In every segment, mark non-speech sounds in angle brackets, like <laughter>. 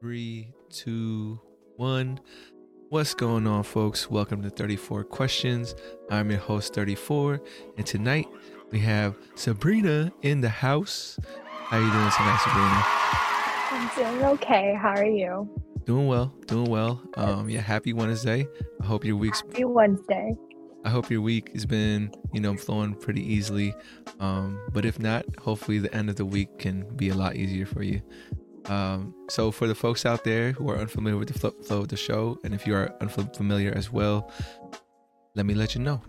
Three, two, one. What's going on, folks? Welcome to 34 Questions. I'm your host, 34, and tonight we have Sabrina in the house. How are you doing tonight, Sabrina? I'm doing okay. How are you? Doing well, doing well. Um, yeah, happy Wednesday. I hope your week's happy Wednesday. I hope your week has been, you know, flowing pretty easily. Um, but if not, hopefully the end of the week can be a lot easier for you. Um, so for the folks out there who are unfamiliar with the flow of the show, and if you are unfamiliar as well, let me let you know.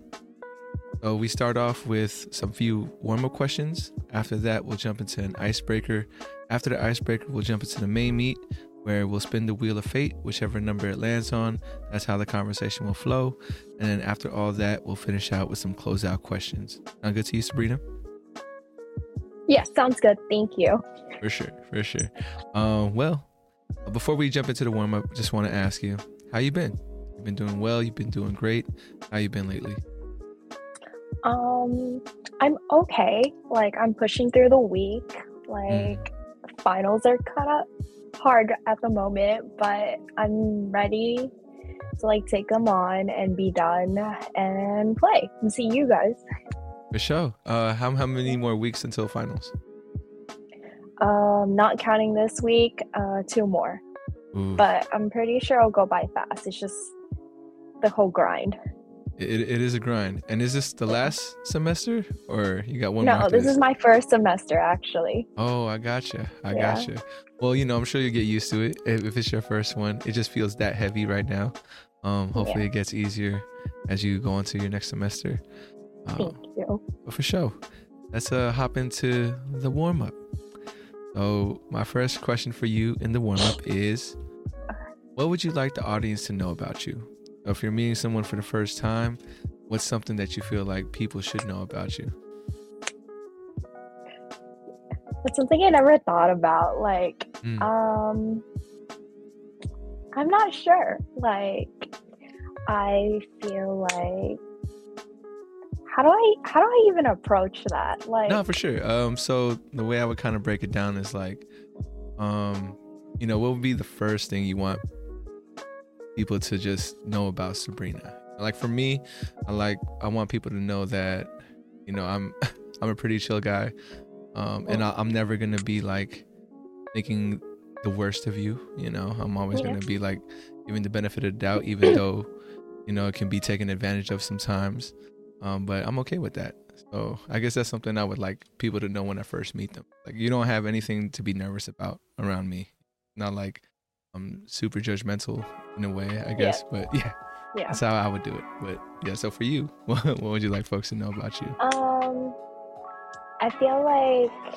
So we start off with some few warm-up questions. After that, we'll jump into an icebreaker. After the icebreaker, we'll jump into the main meat, where we'll spin the wheel of fate, whichever number it lands on. That's how the conversation will flow. And then after all that, we'll finish out with some closeout questions. Sound good to you, Sabrina? Yeah, sounds good. Thank you. For sure, for sure. Um, well, before we jump into the warm up, just want to ask you, how you been? You've been doing well. You've been doing great. How you been lately? Um, I'm okay. Like I'm pushing through the week. Like mm. finals are kind of hard at the moment, but I'm ready to like take them on and be done and play and see you guys. Sure. Uh, how how many more weeks until finals? Um, not counting this week, uh, two more. Ooh. But I'm pretty sure it'll go by fast. It's just the whole grind. It, it is a grind. And is this the last semester or you got one no, this, this, is my first semester actually. Oh, I gotcha. I yeah. gotcha. Well, you know, I'm sure you'll get used to it. If, if, it's your first one, it just feels that heavy right now. Um, hopefully yeah. it gets easier as you go into your next semester. Thank you. For sure, let's uh, hop into the warm up. So, my first question for you in the warm up is What would you like the audience to know about you? So if you're meeting someone for the first time, what's something that you feel like people should know about you? That's something I never thought about. Like, mm. um, I'm not sure. Like, I feel like how do I how do I even approach that? Like No, for sure. Um so the way I would kind of break it down is like um you know, what would be the first thing you want people to just know about Sabrina? Like for me, I like I want people to know that you know, I'm <laughs> I'm a pretty chill guy. Um and I, am never going to be like thinking the worst of you, you know. I'm always yeah. going to be like giving the benefit of the doubt even though you know, it can be taken advantage of sometimes. Um, but I'm okay with that. So I guess that's something I would like people to know when I first meet them. Like you don't have anything to be nervous about around me. Not like I'm super judgmental in a way, I guess. Yeah. But <laughs> yeah, yeah, that's how I would do it. But yeah, so for you, <laughs> what, what would you like folks to know about you? Um, I feel like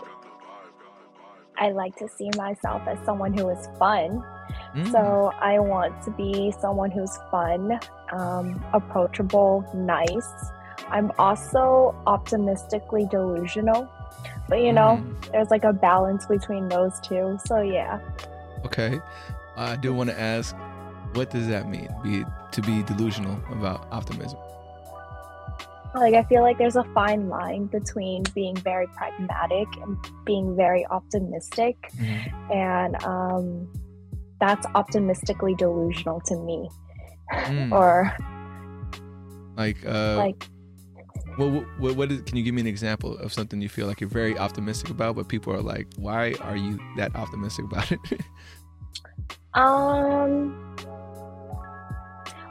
I like to see myself as someone who is fun. Mm. So I want to be someone who's fun, um, approachable, nice I'm also optimistically delusional. But you know, mm. there's like a balance between those two. So yeah. Okay. I do want to ask, what does that mean? Be to be delusional about optimism? Like I feel like there's a fine line between being very pragmatic and being very optimistic, mm-hmm. and um, that's optimistically delusional to me. Mm. <laughs> or like uh, like what, what, what is, can you give me an example of something you feel like you're very optimistic about, but people are like, why are you that optimistic about it? <laughs> um,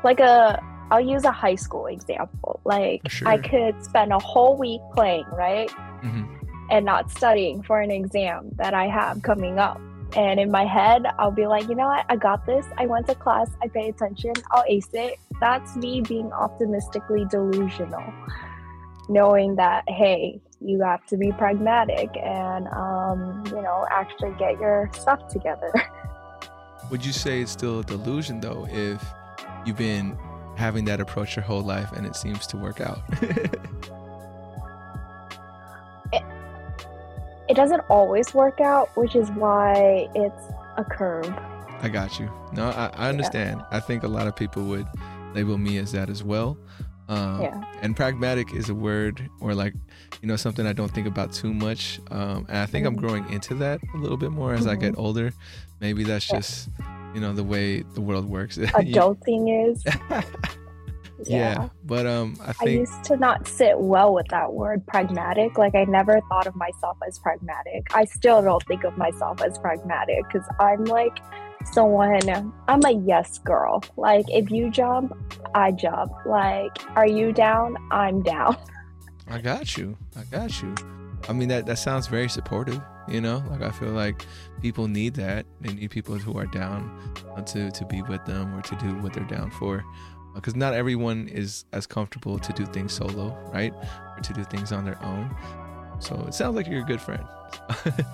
like a, I'll use a high school example. Like sure. I could spend a whole week playing, right? Mm-hmm. And not studying for an exam that I have coming up. And in my head, I'll be like, you know what? I got this. I went to class. I pay attention. I'll ace it. That's me being optimistically delusional knowing that hey you have to be pragmatic and um, you know actually get your stuff together. <laughs> Would you say it's still a delusion though if you've been having that approach your whole life and it seems to work out? <laughs> It, it doesn't always work out which is why it's a curve. I got you. No i, I understand. Yeah. i think a lot of people would label me as that as well Um, yeah. And pragmatic is a word or like, you know, something I don't think about too much. Um, and I think mm-hmm. I'm growing into that a little bit more as mm-hmm. I get mm-hmm. older. Maybe that's yeah. just, you know, the way the world works. <laughs> Adulting is. <laughs> yeah. yeah. But um I think I used to not sit well with that word pragmatic. Like I never thought of myself as pragmatic. I still don't think of myself as pragmatic because I'm like someone i'm a yes girl. Like if you jump i jump. Like are you down? I'm down. <laughs> I got you. I got you. I mean that that sounds very supportive you know? Like i feel like people need that. They need people who are down to to be with them or to do what they're down for. Because not everyone is as comfortable to do things solo right? Or to do things on their own. So it sounds like you're a good friend. <laughs>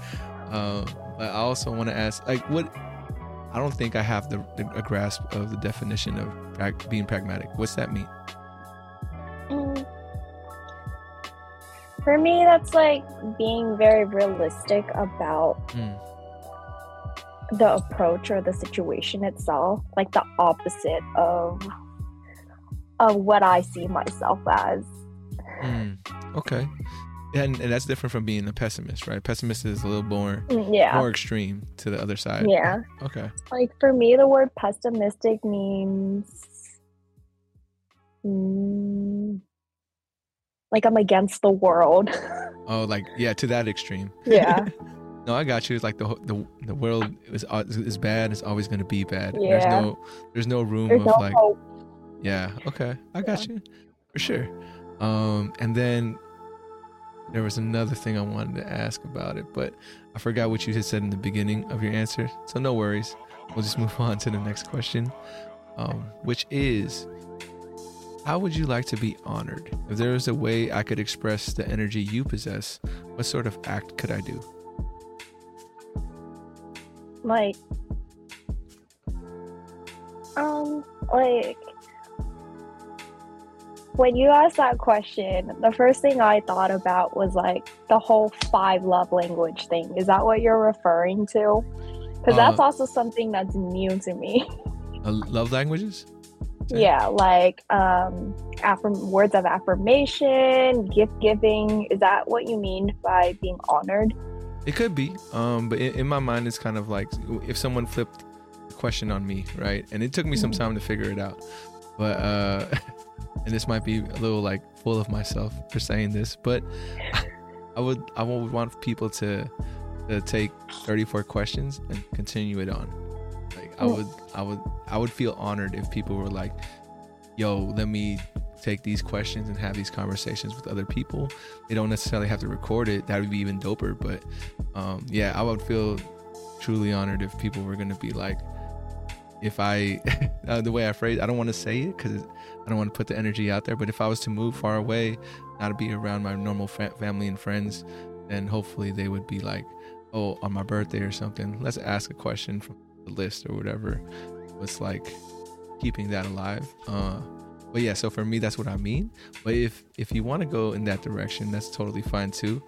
Uh, but i also want to ask like what I don't think I have the, the a grasp of the definition of pra- being pragmatic. What's that mean? Mm. For me, that's like being very realistic about mm. the approach or the situation itself, like the opposite of of what I see myself as. Mm. Okay and, and that's different from being a pessimist, right? Pessimist is a little more mm, yeah. more extreme to the other side. Yeah. Okay. Like for me, the word pessimistic means mm, like I'm against the world. <laughs> oh, like yeah, to that extreme. Yeah. <laughs> no, I got you. It's like the the the world is is bad. It's always going to be bad. Yeah. There's no there's no room there's of no like. Hope. Yeah. Okay. I got yeah. you for sure. Um, and then there was another thing I wanted to ask about it, but I forgot what you had said in the beginning of your answer. So no worries. We'll just move <laughs> on to the next question, um, which is How would you like to be honored? If there was a way I could express the energy you possess, what sort of act could I do? Like, um, like when you asked that question, the first thing I thought about was like the whole five love language thing. Is that what you're referring to? Because uh, that's also something that's new to me. Uh, love languages? <laughs> Yeah, like um, affirm- words of affirmation, gift giving. Is that what you mean by being honored? It could be, um, but in, in my mind, it's kind of like if someone flipped the question on me, right? And it took me some mm-hmm. time to figure it out, but. Uh, <laughs> and this might be a little like full of myself for saying this, but I would I would want people to to take 34 questions and continue it on. Like I would I would I would feel honored if people were like, "Yo, let me take these questions and have these conversations with other people." They don't necessarily have to record it. That would be even doper. But um, yeah, I would feel truly honored if people were gonna be like, if I <laughs> uh, the way I phrase, I don't want to say it because I don't want to put the energy out there. But if I was to move far away, not to be around my normal fa- family and friends, then hopefully they would be like, oh, on my birthday or something, let's ask a question from the list or whatever. It's like keeping that alive. Uh, but yeah, so for me, that's what I mean. But if if you want to go in that direction, that's totally fine too.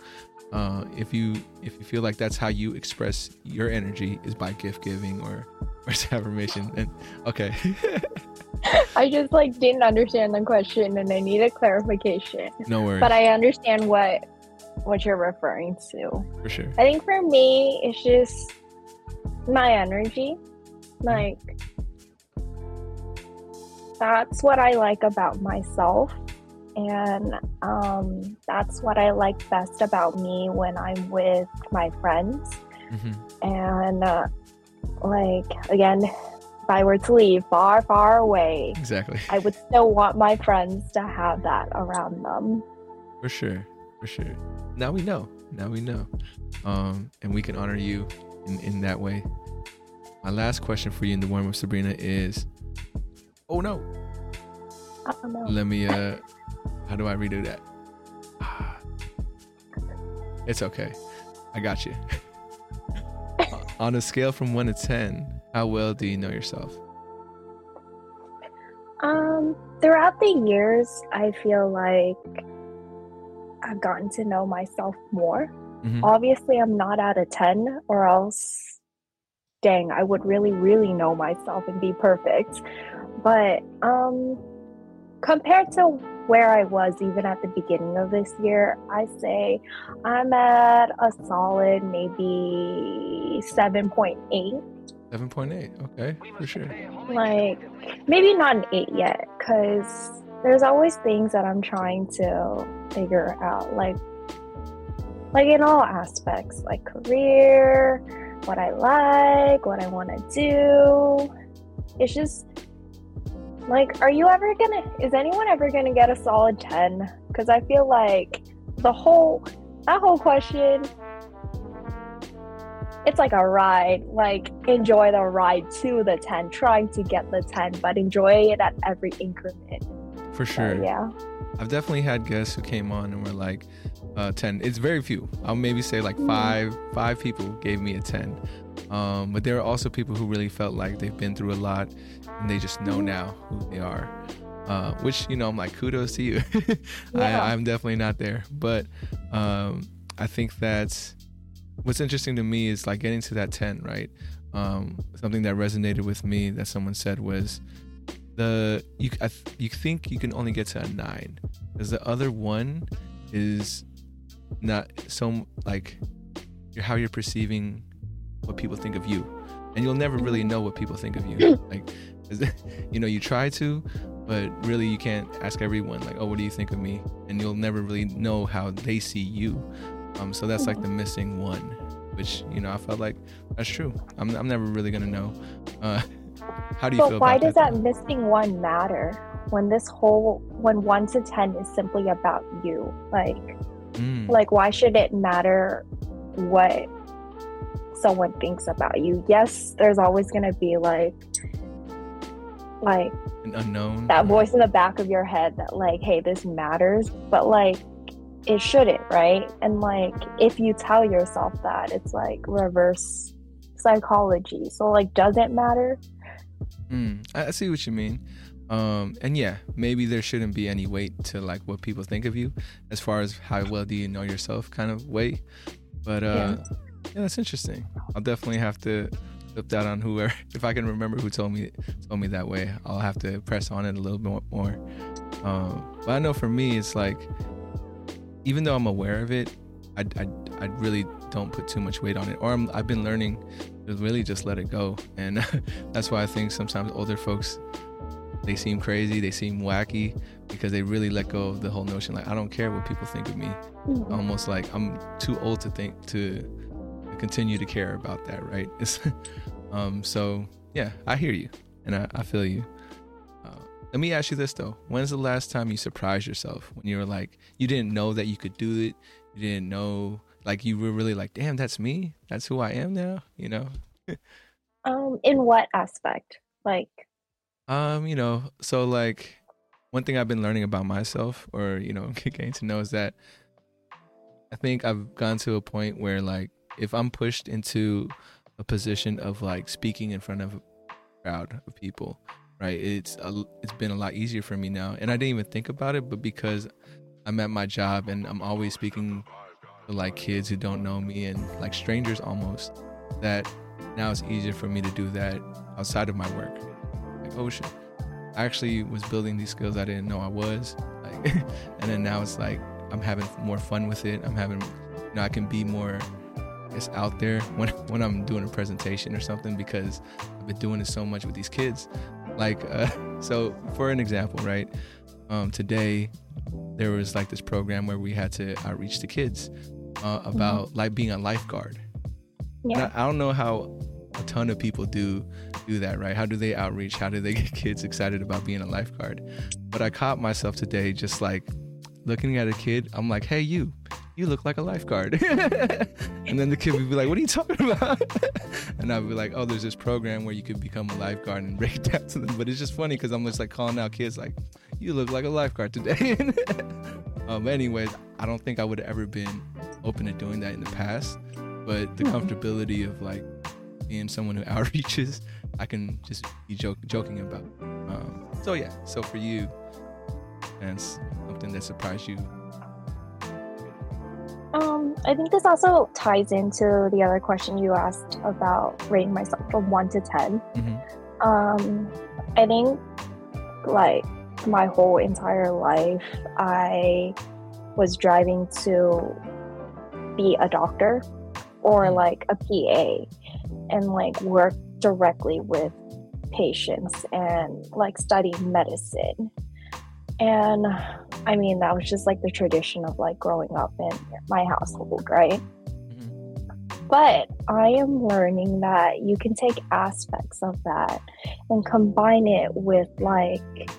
Uh, if you if you feel like that's how you express your energy is by gift giving or or <laughs> affirmation, and okay. <laughs> I just like didn't understand the question and I need a clarification. No worries. But I understand what what you're referring to. For sure. I think for me it's just my energy. Like that's what I like about myself and um, that's what I like best about me when I'm with my friends. Mm-hmm. And uh, like again, if I were to leave far, far away, exactly, I would still want my friends to have that around them. For sure, for sure. Now we know. Now we know, um, and we can honor you in in that way. My last question for you in the warm up, Sabrina, is, oh no. Oh, no. Let me uh how do I redo that? It's okay. I got you. <laughs> On a scale from 1 to 10, how well do you know yourself? Um, throughout the years, I feel like I've gotten to know myself more. Mm-hmm. Obviously, I'm not at a 10 or else dang, I would really really know myself and be perfect. But um compared to where I was even at the beginning of this year, I say I'm at a solid maybe 7.8. 7.8, okay, for sure. Like, maybe not an 8 yet, because there's always things that I'm trying to figure out. Like, like in all aspects, like career, what I like, what I want to do. It's just like, are you ever gonna, is anyone ever gonna get a solid 10? Because I feel like the whole, that whole question, it's like a ride. Like, enjoy the ride to the 10, trying to get the 10, but enjoy it at every increment. For sure. So, yeah. I've definitely had guests who came on and were like, uh, 10 it's very few i'll maybe say like mm. five five people gave me a 10 um, but there are also people who really felt like they've been through a lot and they just know now who they are. Uh, which you know i'm like kudos to you. <laughs> Yeah. I, am definitely not there. But um, i think that's what's interesting to me is like getting to that 10 right? Um, something that resonated with me that someone said was the you I, you think you can only get to a nine because the other one is not so like how you're perceiving what people think of you. And you'll never really know what people think of you. <clears throat> Like <laughs> you know you try to but really you can't ask everyone like oh what do you think of me? And you'll never really know how they see you. Um so that's like the missing one which you know i felt like that's true. I'm, I'm never really gonna know uh how do you but feel why does that, that missing one matter when this whole when one to ten is simply about you? Like Mm. Like, why should it matter what someone thinks about you? Yes, there's always going to be like, like, an unknown. That voice in the back of your head that, like, hey, this matters. But, like, it shouldn't, right? And, like, if you tell yourself that, it's like reverse psychology. So, like, does it matter? Mm, I see what you mean. Um, and yeah, maybe there shouldn't be any weight to like what people think of you as far as how well do you know yourself kind of weight. But uh, yeah, yeah that's interesting. I'll definitely have to flip that on whoever <laughs> if I can remember who told me told me that way. I'll have to press on it a little bit more. Um, but I know for me, it's like even though I'm aware of it, I, I, I really don't put too much weight on it. Or i have been learning to really just let it go. And <laughs> that's why I think sometimes older folks they seem crazy, they seem wacky because they really let go of the whole notion like I don't care what people think of me. Mm-hmm. Almost like I'm too old to think to continue to care about that, right? <laughs> It's, um, so yeah, I hear you and I, I feel you. Uh, let me ask you this though: When's the last time you surprised yourself when you were like you didn't know that you could do it, you didn't know like you were really like, damn, that's me, that's who I am now, you know? um, in what aspect? Like um, you know, so like one thing I've been learning about myself or, you know, <laughs> getting to know is that I think I've gone to a point where like if I'm pushed into a position of like speaking in front of a crowd of people, right? It's a, it's been a lot easier for me now. And I didn't even think about it, but because I'm at my job and I'm always speaking to like kids who don't know me and like strangers almost, that now it's easier for me to do that outside of my work like, oh shit, I actually was building these skills I didn't know I was. Like, <laughs> and then now it's like I'm having more fun with it. I'm having, you know, I can be more, I guess, out there when <laughs> when I'm doing a presentation or something because I've been doing it so much with these kids. Like, uh, <laughs> so for an example, right? Um, today there was like this program where we had to outreach to kids uh, about mm-hmm. like being a lifeguard. Yeah. I, I don't know how a ton of people do do that, right? How do they outreach? How do they <laughs> get kids excited about being a lifeguard? But I caught myself today just like looking at a kid. I'm like, hey, you, you look like a lifeguard. <laughs> and then the kid would be like, what are you talking about? <laughs> and I'd be like, oh, there's this program where you could become a lifeguard and break <laughs> down to them. But it's just funny because I'm just like calling out kids like, you look like a lifeguard today. um, anyways, I don't think I would have ever been open to doing that in the past. But the comfortability of like being someone who outreaches, I can just be joke, joking about. Um, so yeah, so for you, and something that surprised you. Um, I think this also ties into the other question you asked about rating myself from one to 10 mm-hmm. Um, I think like my whole entire life, I was driving to be a doctor or mm. like a PA and like work directly with patients and like study medicine. And I mean, that was just like the tradition of like growing up in my household, right? Mm-hmm. But I am learning that you can take aspects of that and combine it with like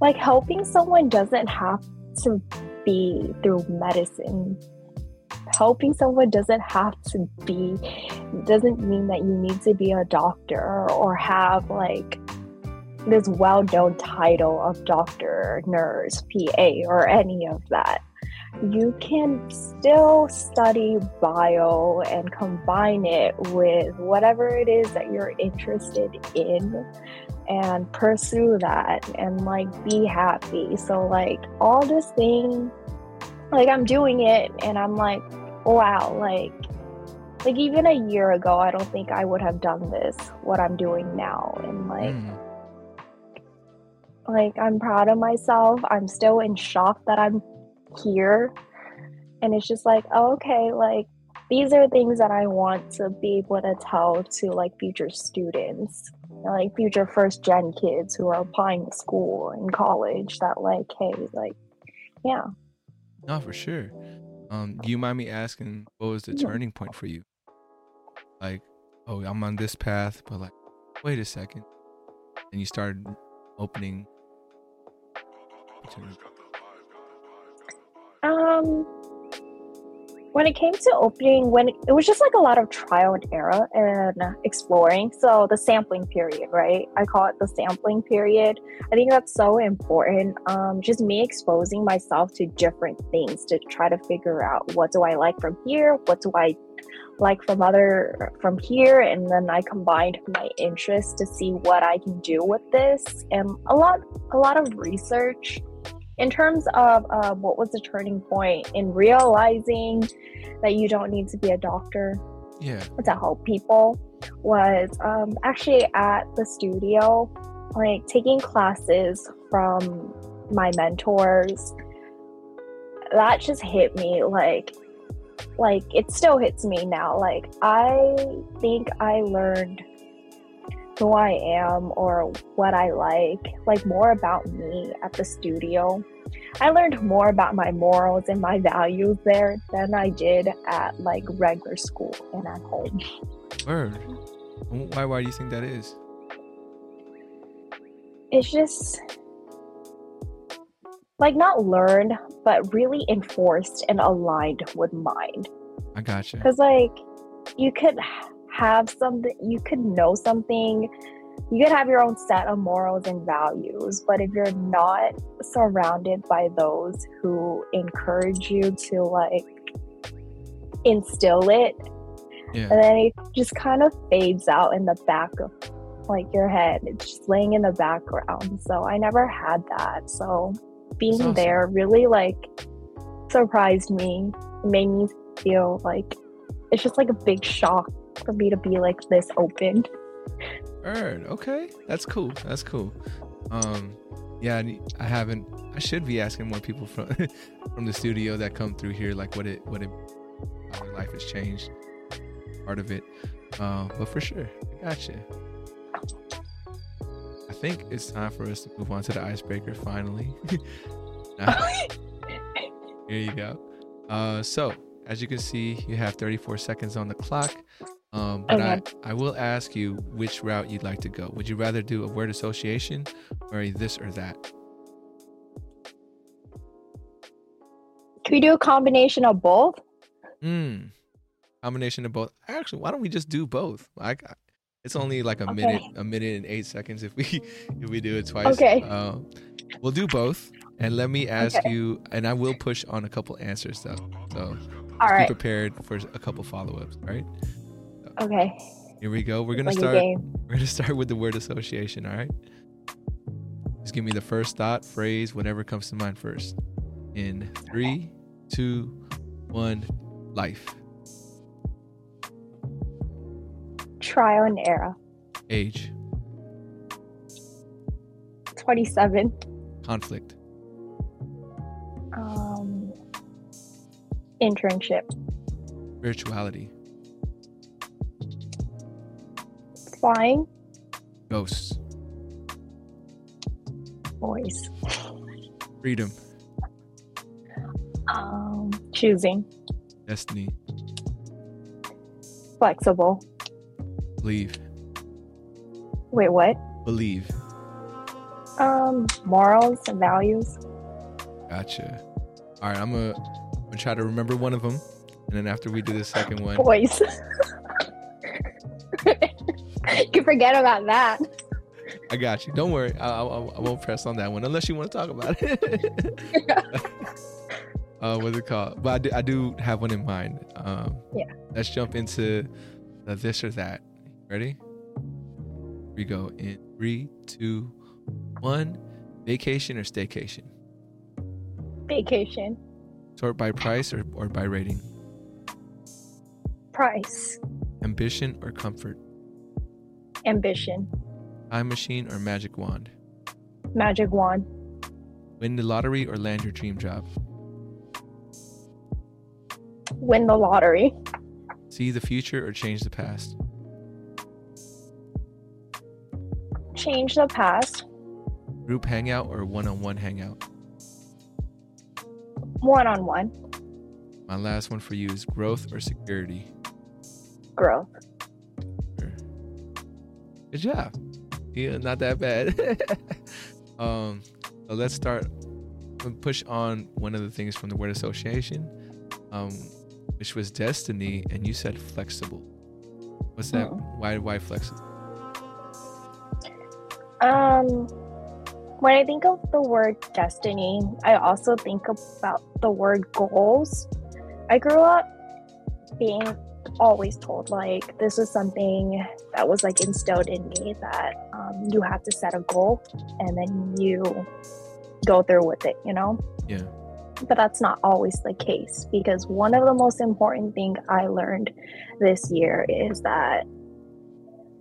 like helping someone doesn't have to be through medicine helping someone doesn't have to be doesn't mean that you need to be a doctor or have like this well-known title of doctor nurse pa or any of that you can still study bio and combine it with whatever it is that you're interested in and pursue that and like be happy. So, like, all this thing, like, I'm doing it and I'm like, wow, like, like even a year ago, I don't think I would have done this, what I'm doing now. And like, mm. Like, I'm proud of myself. I'm still in shock that I'm here. And it's just like, oh, okay, like, these are things that I want to be able to tell to like future students, like future first gen kids who are applying to school and college that like, hey, like, yeah. No, for sure. Um, do you mind me asking what was the turning point for you? Like, oh, I'm on this path, but like, wait a second. And you started opening. Um, when it came to opening, when it, it was just like a lot of trial and error and exploring. So the sampling period, right? I call it the sampling period. I think that's so important. Um, just me exposing myself to different things to try to figure out what do I like from here, what do I like from other from here and then i combined my interests to see what i can do with this and a lot a lot of research in terms of uh, what was the turning point in realizing that you don't need to be a doctor yeah. to help people was um, actually at the studio like taking classes from my mentors that just hit me like like it still hits me now like i think i learned who I am or what I like, like more about me at the studio. I learned more about my morals and my values there than I did at like regular school and at home. Word. Why why do you think that is? It's just like not learned, but really enforced and aligned with mind. I gotcha. Because like you could have something, you could know something, you could have your own set of morals and values, but if you're not surrounded by those who encourage you to like instill it, yeah. and then it just kind of fades out in the back of like your head. It's just laying in the background. So I never had that. So being awesome. there really like surprised me, made me feel like it's just like a big shock for me to be like this open. Word. Okay, that's cool. That's cool. Um, yeah, I haven't. I should be asking more people from <laughs> from the studio that come through here, like what it what it how their life has changed. Part of it, uh, but for sure, I got you. I think it's time for us to move on to the icebreaker finally. <laughs> <laughs> here you go. Uh, so as you can see, you have 34 seconds on the clock. Um, but okay. I, I will ask you which route you'd like to go. Would you rather do a word association or a this or that? Can we do a combination of both? Hmm. Combination of both. Actually, why don't we just do both? Like, it's only like a okay. minute, a minute and eight seconds if we <laughs> if we do it twice. Okay. Uh, we'll do both, and let me ask okay. you, and I will push on a couple answers though. So, all right. be prepared for a couple follow ups. Right. Okay. Here we go. We're gonna like start. <laughs> We're gonna start with the word association. All right. Just give me the first thought, phrase, whatever comes to mind first. In three, two, one. Life. Trial and error. Age. 27. Conflict. Um, internship. Spirituality. Flying. Ghosts. Boys. Freedom. Um, choosing. Destiny. Flexible. Believe. Wait, what? Believe. Um, morals and values. Gotcha. All right, I'm gonna, I'm gonna try to remember one of them, and then after we do the second one, voice. <laughs> forget about that. I got you. Don't worry. I, I, I won't press on that one unless you want to talk about it. <laughs> uh, what's it called? But I do, I do have one in mind. Um, yeah. Let's jump into the this or that. Ready? Here we go. In three, two, one. Vacation or staycation? Vacation. Sort by price or, or by rating? Price. Ambition or comfort? Ambition. Time machine or magic wand? Magic wand. Win the lottery or land your dream job? Win the lottery. See the future or change the past? Change the past. Group hangout or one on one hangout? One on one. My last one for you is growth or security? Growth. Good job. Yeah, not that bad. <laughs> um, so let's start. Push on one of the things from the word association, um, which was destiny, and you said flexible. What's that? Oh. Why? Why flexible? Um, when I think of the word destiny, I also think about the word goals. I grew up being always told like this is something that was like instilled in me that um, you have to set a goal and then you go through with it you know? Yeah. But that's not always the case because one of the most important thing i learned this year is that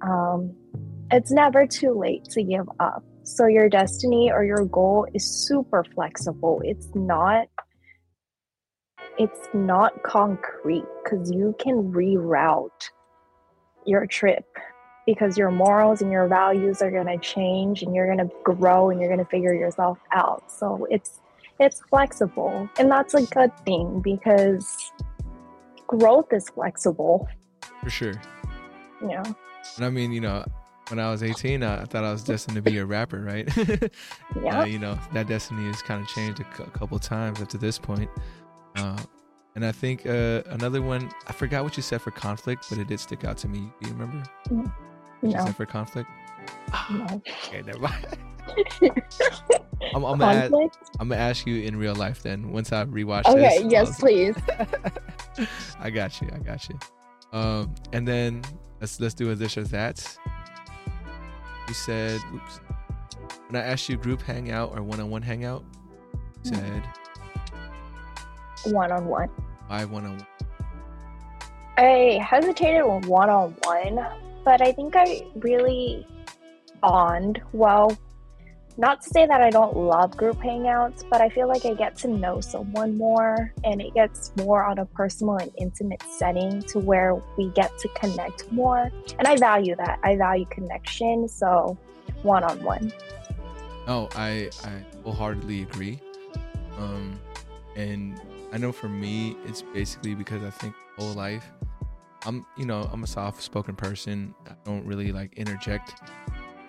um, it's never too late to give up. So your destiny or your goal is super flexible. It's not it's not concrete because you can reroute your trip because your morals and your values are going to change and you're going to grow and you're going to figure yourself out. So it's it's flexible and that's a good thing because growth is flexible. For sure. Yeah and i mean you know when i was 18 i, thought i was destined to be a rapper right? <laughs> Yeah. Uh, you know that destiny has kind of changed a, c- a couple times up to this point uh, and I think uh, another one, I forgot what you said for conflict, but it did stick out to me. Do you remember? No. What you said for conflict? No. <sighs> okay, never mind. <laughs> I'm, I'm, gonna ask, I'm, gonna ask, you in real life then once I rewatch okay, this. Okay, yes, please. <laughs> I got you. I got you. Um, and then let's let's do a this or that. You said, oops. When I asked you group hangout or one on one hangout, you mm. said one on one. Why one on one? I hesitated with one on one, but I think I really bond well. Not to say that I don't love group hangouts, but I feel like I get to know someone more and it gets more on a personal and intimate setting to where we get to connect more. And I value that. I value connection. So one on one. Oh, I I wholeheartedly agree. Um and I know for me, it's basically because I think whole life, I'm, you know, I'm a soft spoken person. I don't really like interject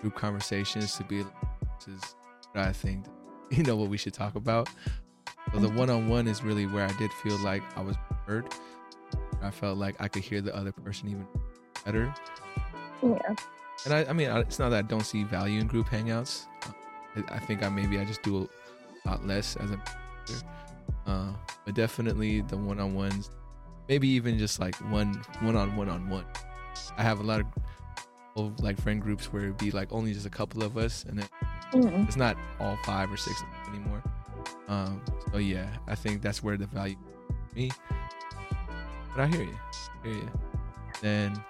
group conversations to be, this is what I think, <laughs> you know, what we should talk about. So the one on one is really where I did feel like I was heard. I felt like I could hear the other person even better. Yeah. And I, I mean, it's not that I don't see value in group hangouts. I, I think I maybe I just do a lot less as a uh, but definitely the one on ones, maybe even just like one one on one on one. I have a lot of, of like friend groups where it'd be like only just a couple of us, and mm-hmm. it's not all five or six anymore. Um, so yeah, I think that's where the value me. But I hear you, I hear you. Then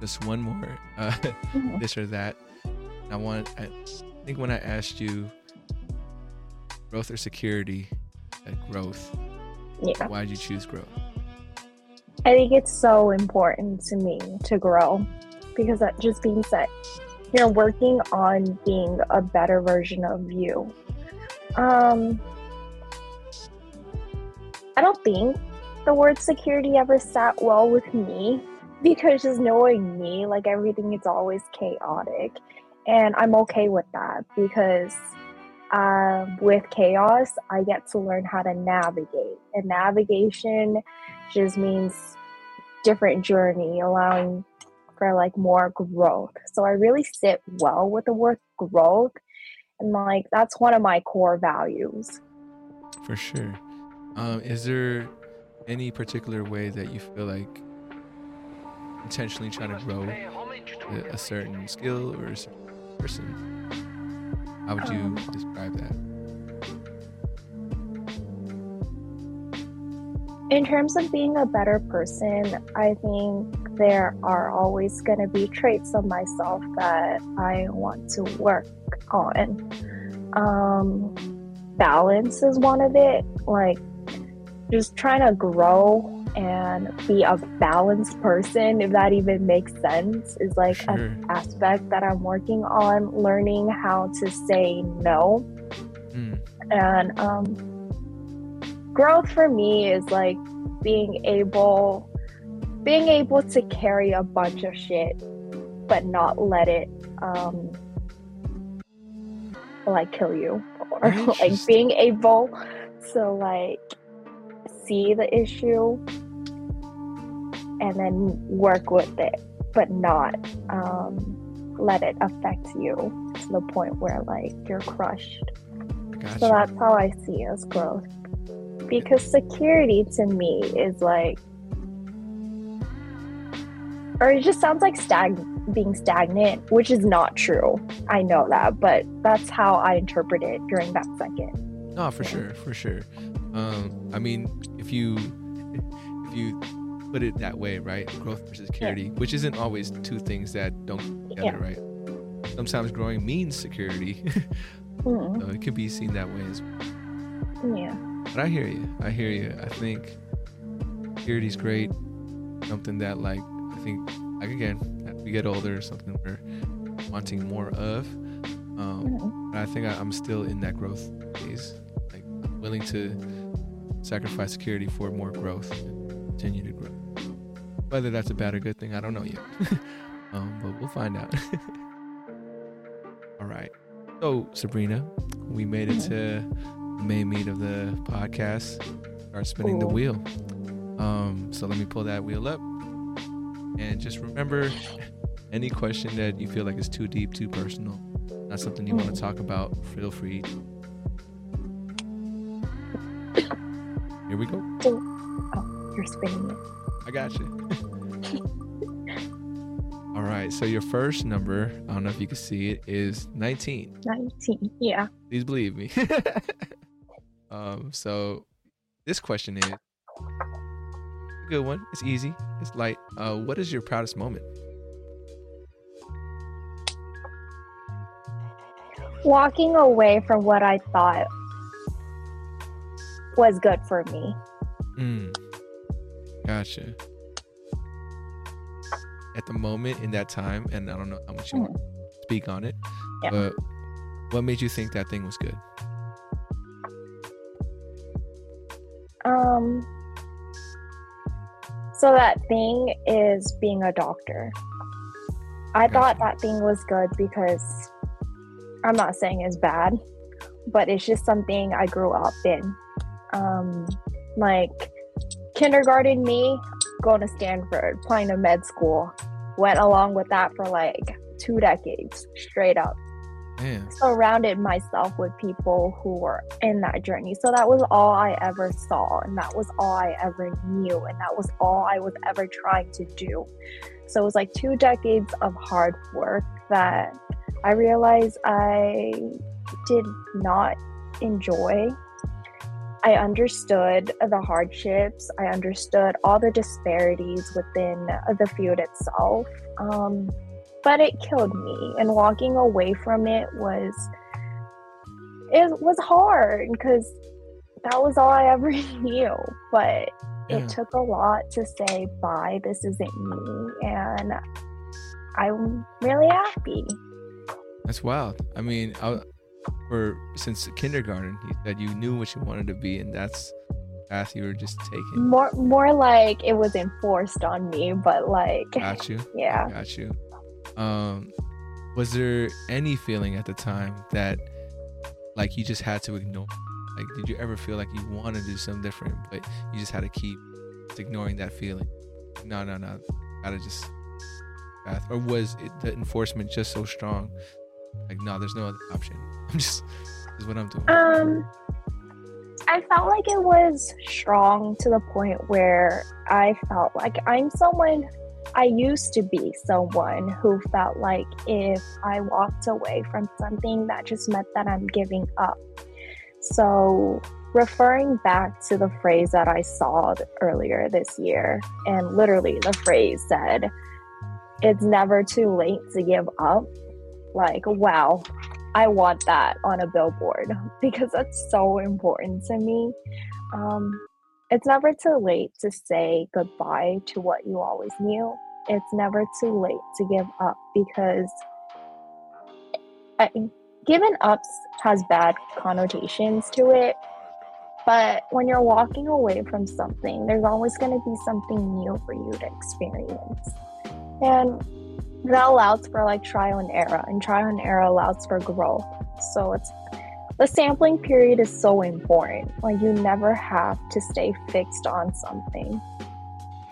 just one more, uh, mm-hmm. this or that. I want. I think when I asked you growth or security, at growth. Yeah. Why did you choose growth? I think it's so important to me to grow because that just means that you're working on being a better version of you. Um, I don't think the word security ever sat well with me because just knowing me, like everything is always chaotic. And I'm okay with that because um, with chaos, I get to learn how to navigate. And navigation just means different journey, allowing for like more growth. So I really sit well with the word growth. And like that's one of my core values. For sure. Um, is there any particular way that you feel like intentionally trying to grow a, a certain skill or a certain person? How would you um, describe that? In terms of being a better person, I think there are always going to be traits of myself that I want to work on. Um, balance is one of it. Like, just trying to grow and be a balanced person, if that even makes sense, is like sure. an aspect that I'm working on learning how to say no. Mm. And um, growth for me is like being able being able to carry a bunch of shit but not let it um like kill you <laughs> or like being able to like see the issue and then work with it, but not um, let it affect you to the point where like you're crushed. Gotcha. So that's how I see as growth. Because security to me is like, or it just sounds like stag being stagnant, which is not true. I know that, but that's how I interpret it during that second. No, for yeah. sure, for sure. Um, I mean, if you if you put it that way, right? Growth versus security, yeah. which isn't always two things that don't together, yeah. right? Sometimes growing means security. <laughs> mm. So it could be seen that way as well. Yeah. But I hear you. I hear you. I think security is great. Something that like I think like again, as we get older, something we're wanting more of. Um, mm-hmm. But I think I, I'm still in that growth phase. Like I'm willing to sacrifice security for more growth and continue to grow. Whether that's a bad or good thing, I don't know yet. <laughs> um, but we'll find out. <laughs> All right. So, Sabrina, we made it to the main meat of the podcast. Start spinning cool. the wheel. Um, so let me pull that wheel up. And just remember <laughs> any question that you feel like is too deep, too personal, not something you want to talk about, feel free. We go. Oh, you're spinning it. I got you. <laughs> All right. So your first number, I don't know if you can see it, is 19. 19. Yeah. Please believe me. <laughs> um, so this question is a good one. It's easy. It's light. Uh, what is your proudest moment? Walking away from what I thought was good for me. Mm. Gotcha. At the moment in that time, and I don't know how much you mm. want to speak on it, yeah. but what made you think that thing was good? Um, so that thing is being a doctor. I gotcha. thought that thing was good because I'm not saying it's bad, but it's just something I grew up in. Um, like kindergarten me going to Stanford, applying to med school, went along with that for like two decades straight up. Man. Surrounded myself with people who were in that journey. So that was all I ever saw, and that was all I ever knew, and that was all I was ever trying to do. So it was like two decades of hard work that I realized I did not enjoy I understood the hardships. I understood all the disparities within the field itself. Um, but it killed me. And walking away from it was it was hard because that was all I ever <laughs> knew. But yeah. it took a lot to say, bye, this isn't me. And I'm really happy. That's wild. I mean, I, for since kindergarten, you said you knew what you wanted to be, and that's path you were just taking. More, more like it was enforced on me, but like. Got you. Yeah. Got you. Um, was there any feeling at the time that, like, you just had to ignore? Like, did you ever feel like you wanted to do something different, but you just had to keep ignoring that feeling? No, no, no. Gotta just path. Or was it, the enforcement just so strong? Like, no, there's no other option. <laughs> I'm just, is what I'm doing. Um, I felt like it was strong to the point where I felt like I'm someone I used to be someone who felt like if I walked away from something, that just meant that I'm giving up. So, referring back to the phrase that I saw earlier this year, and literally the phrase said, It's never too late to give up. Like, wow, I want that on a billboard because that's so important to me. Um, it's never too late to say goodbye to what you always knew. It's never too late to give up because I, giving up has bad connotations to it. But when you're walking away from something, there's always going to be something new for you to experience. And that allows for like trial and error, and trial and error allows for growth. So it's the sampling period is so important. Like you never have to stay fixed on something.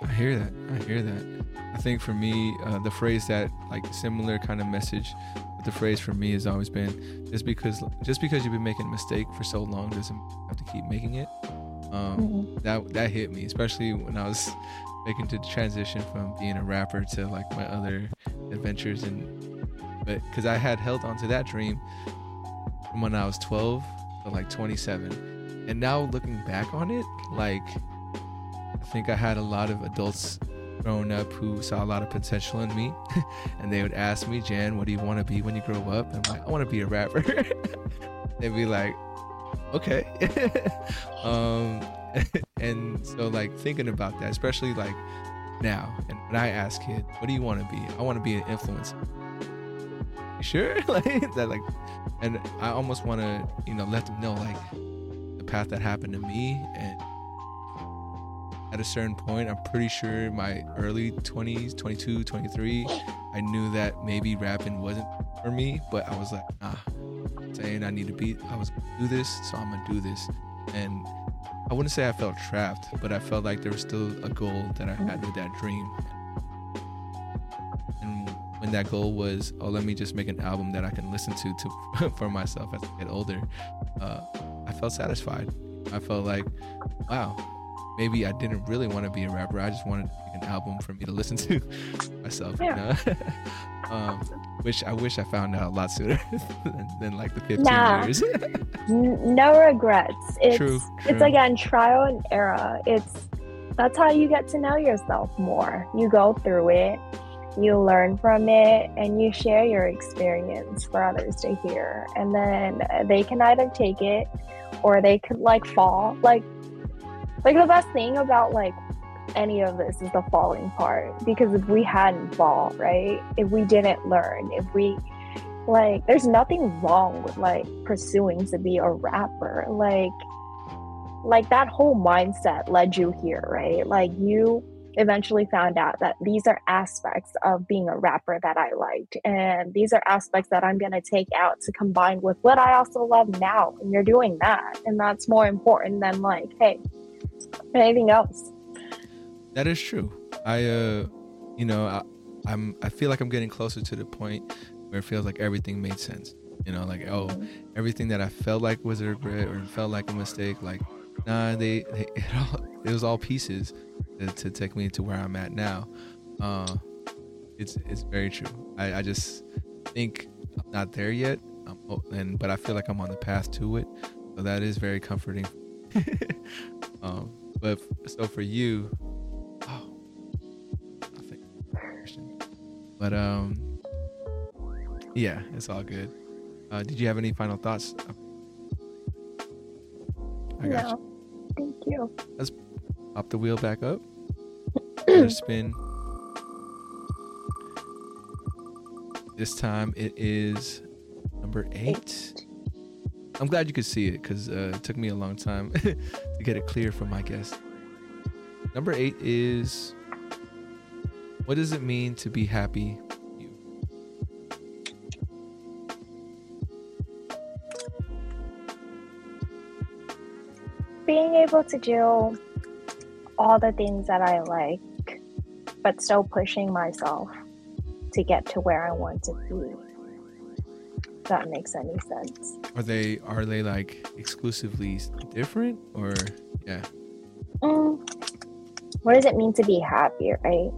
I hear that. I hear that. I think for me, uh, the phrase that like similar kind of message, but the phrase for me has always been just because just because you've been making a mistake for so long doesn't have to keep making it. Um, mm-hmm. That that hit me, especially when I was making the transition from being a rapper to like my other adventures and but because I had held on to that dream from when I was 12 to like 27 and now looking back on it like I think I had a lot of adults growing up who saw a lot of potential in me <laughs> and they would ask me Jan what do you want to be when you grow up? And I'm like I want to be a rapper. <laughs> They'd be like okay. <laughs> Um <laughs> and so like thinking about that especially like now. And when I ask kids, what do you want to be? I want to be an influencer. You sure? <laughs> like that like and I almost want to, you know, let them know like the path that happened to me and at a certain point, I'm pretty sure my early 20s, 22, 23, I knew that maybe rapping wasn't for me, but I was like, nah, saying I need to be, I was gonna do this, so I'm gonna do this. And I wouldn't say I felt trapped, but I felt like there was still a goal that I had with that dream. And when that goal was, oh, let me just make an album that I can listen to to <laughs> for myself as I get older, uh, I felt satisfied. I felt like, wow, maybe I didn't really want to be a rapper. I just wanted to make an album for me to listen to <laughs> myself. Yeah. You know? <laughs> um, which I wish I found out a lot sooner <laughs> than, than like the 15 nah, years. <laughs> no regrets. It's, true, true. It's again trial and error. It's that's how you get to know yourself more. You go through it, you learn from it, and you share your experience for others to hear. And then they can either take it or they could like fall. Like like the best thing about like any of this is the falling part because if we hadn't fall right if we didn't learn if we like there's nothing wrong with like pursuing to be a rapper like like that whole mindset led you here right like you eventually found out that these are aspects of being a rapper that I liked. And these are aspects that I'm going to take out to combine with what I also love now. And you're doing that. And that's more important than like, hey, anything else. That is true. I, uh, you know, I, I'm. I feel like I'm getting closer to the point where it feels like everything made sense. You know, like oh, everything that I felt like was a regret or felt like a mistake, like nah, they, they <laughs> it, all, it was all pieces to, to, take me to where I'm at now. Uh, it's it's very true. I, I just think I'm not there yet, I'm, and but I feel like I'm on the path to it. So that is very comforting. <laughs> um, but so for you, but um, yeah, it's all good. Uh, did you have any final thoughts? I got no. you. Thank you. Let's pop the wheel back up. <clears throat> spin. This time it is number eight. eight. I'm glad you could see it because uh, it took me a long time <laughs> to get it clear from my guest. Number eight is what does it mean to be happy? You. Being able to do all the things that I like, but still pushing myself to get to where I want to be. If that makes any sense. Are they are they like exclusively different or yeah? Mm, what does it mean to be happy, right?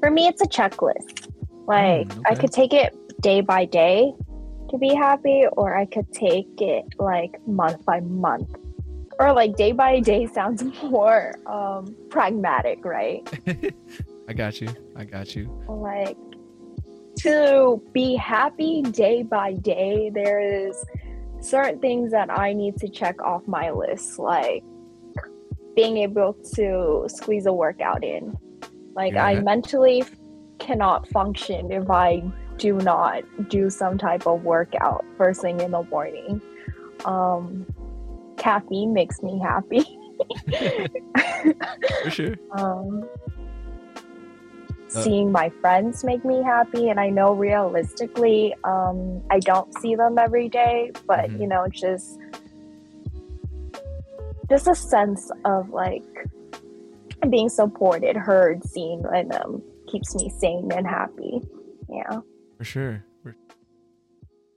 For me, it's a checklist. Like mm, okay. I could take it day by day to be happy, or I could take it like month by month or like day by day <laughs> sounds more um pragmatic right <laughs> i got you i got you like to be happy day by day, there is certain things that I need to check off my list, like being able to squeeze a workout in. Like yeah. I mentally cannot function if I do not do some type of workout first thing in the morning. Um, caffeine makes me happy. <laughs> For sure. Um, uh, seeing my friends make me happy and i know realistically um, i don't see them every day but mm-hmm. you know just just a sense of like being supported heard seen and um, keeps me sane and happy. Yeah. For sure.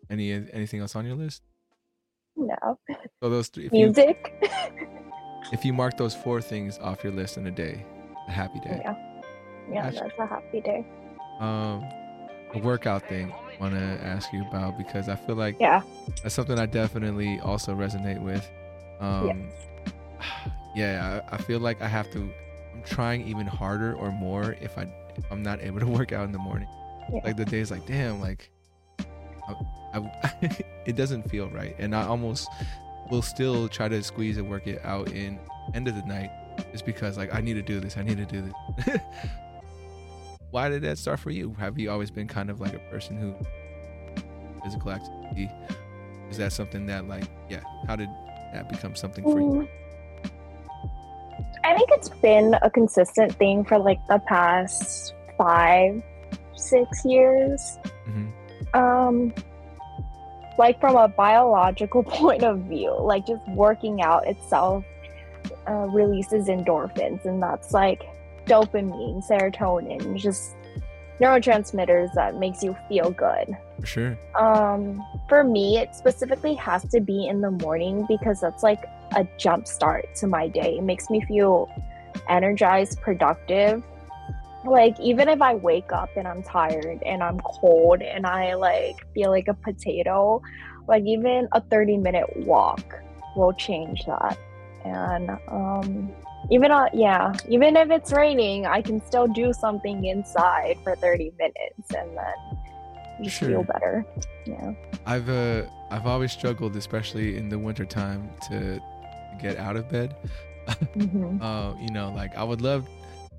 Any anything else on your list? No. So those three if music. you, <laughs> if you mark those four things off your list in a day a happy day. Yeah. Yeah, that's a happy day. Um, a workout thing I want to ask you about because I feel like yeah, that's something I definitely also resonate with. Um, yes. <sighs> yeah, I, I feel like I have to. I'm trying even harder or more if I if I'm not able to <laughs> work out in the morning. Yeah. Like the days, like damn, like I, I, <laughs> it doesn't feel right, and I almost will still try to squeeze and work it out in end of the night, just because like I need to do this, I need to do this. <laughs> why did that start for you? Have you always been kind of like a person who physical activity? Is that something that like yeah? How did that become something for you? Mm. I think it's been a consistent thing for like the past five, six years. Mm-hmm. Um, like from a biological <laughs> point of view, like just working out itself uh, releases endorphins, and that's like dopamine, serotonin, just neurotransmitters that makes you feel good. For sure. Um, for me, it specifically has to be in the morning because that's like a jump start to my day. It makes me feel energized, productive. Like even if I wake up and I'm tired and I'm cold and I like feel like a potato, like even a 30 minute walk will change that. And um even uh, yeah even if it's raining i can still do something inside for 30 minutes and then just sure. feel better yeah i've uh i've always struggled especially in the wintertime to get out of bed mm-hmm. <laughs> uh you know like i would love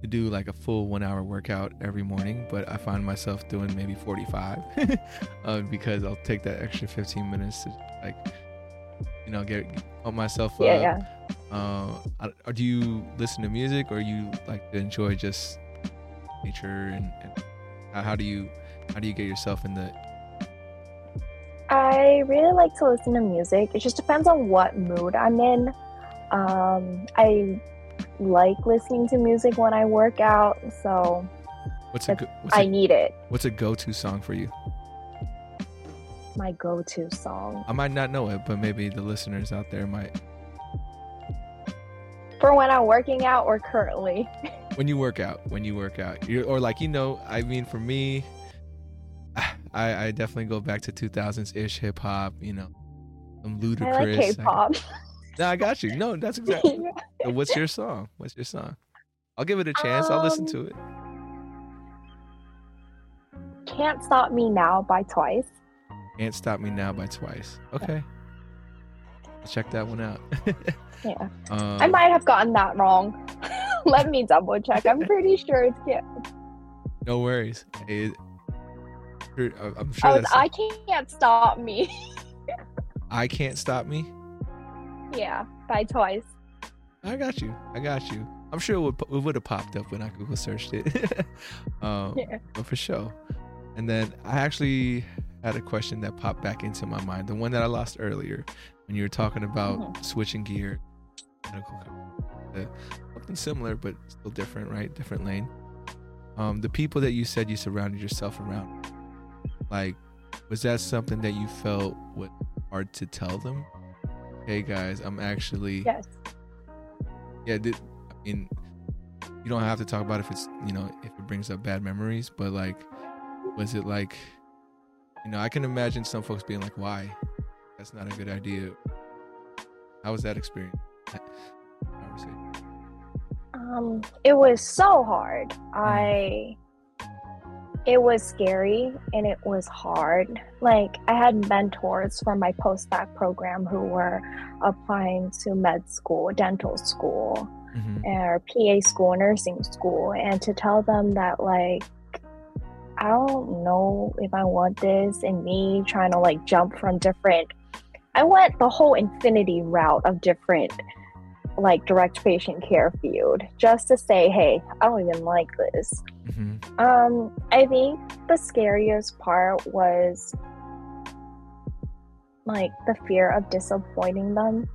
to do like a full one hour workout every morning but i find myself doing maybe 45 <laughs> uh, because i'll take that extra 15 minutes to like you know get pump myself yeah, up yeah uh, or do you listen to music, or you like to enjoy just nature and, and how, how do you how do you get yourself in the I really like to listen to music. It just depends on what mood I'm in. Um, I like listening to music when I work out, so what's a, what's I a, need it. What's a go-to song for you? My go-to song. I might not know it, but maybe the listeners out there might for when I'm working out or currently? <laughs> when you work out, when you work out, you or like you know, I mean, for me, <sighs> I, I definitely go back to 2000s ish hip hop. You know, some Ludacris. I like K-pop. <laughs> no, I got you. No, that's <laughs> exactly. so what's your song? What's your song? I'll give it a chance. Um, I'll listen to it. Can't Stop Me Now by Twice. Can't Stop Me Now by Twice. Okay. check that one out. <laughs> yeah. Um, I might have gotten that wrong. <laughs> Let me double check. I'm pretty sure it's kids. No worries. It, I'm sure. Oh, I can't stop me. I can't stop me. Yeah, by toys. I got you. I got you. I'm sure it would it would have popped up when I Google searched it. <laughs> um, yeah. But for sure. And then I actually had a question that popped back into my mind, the one that I lost earlier when you were talking about mm-hmm. switching gear. Something similar, but still different, right? Different lane. Um, the people that you said you surrounded yourself around, like, was that something that you felt was hard to tell them? Hey guys, I'm actually. Yes. Yeah, did, I mean, you don't have to talk about if it's you know if it brings up bad memories, but like, was it like, you know, I can imagine some folks being like, "Why? That's not a good idea." How was that experience? <laughs> Um, it was so hard. Mm. I it was scary and it was hard. Like I had mentors from my post-bac program who were applying to med school, dental school, mm-hmm. or PA school, nursing school, and to tell them that like I don't know if I want this and me trying to like jump from different I went the whole infinity route of different like direct patient care field just to say, hey, I don't even like this. Mm-hmm. Um, I think the scariest part was like the fear of disappointing them.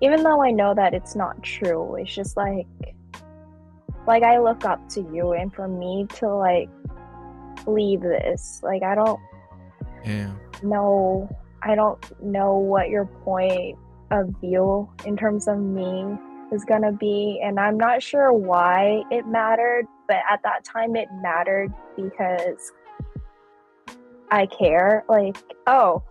Even though I know that it's not true, it's just like like I look up to you and for me to like leave this, like I don't yeah. know I don't know what your point of view in terms of me is going to be. And I'm not sure why it mattered, but at that time it mattered because I care. Like, oh,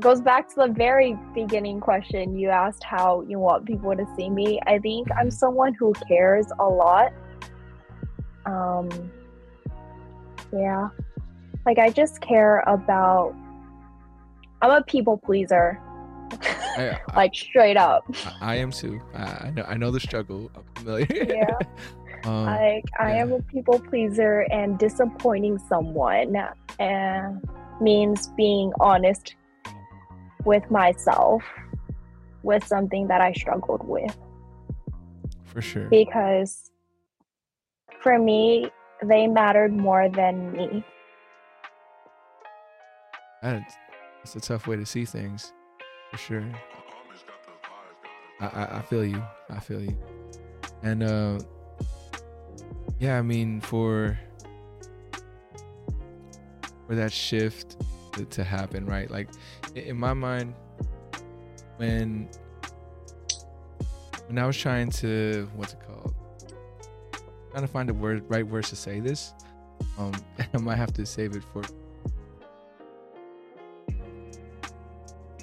goes back to the very beginning question you asked how you want people to see me. I think I'm someone who cares a lot. Um, yeah. Like, I just care about, I'm a people pleaser. <laughs> I, like straight up. I, I am too. I, I, know. I know the struggle. I'm familiar. yeah. <laughs> um, like I yeah. am a people pleaser, and disappointing someone and uh, means being honest with myself with something that I struggled with. For sure. Because for me, they mattered more than me. That's, that's a tough way to see things for sure. I, I, I feel you. I feel you. And uh, yeah, I mean for for that shift to, to happen, right? Like in my mind, when when I was trying to what's it called? Trying to find the word right words to say this. Um, <laughs> I might have to save it for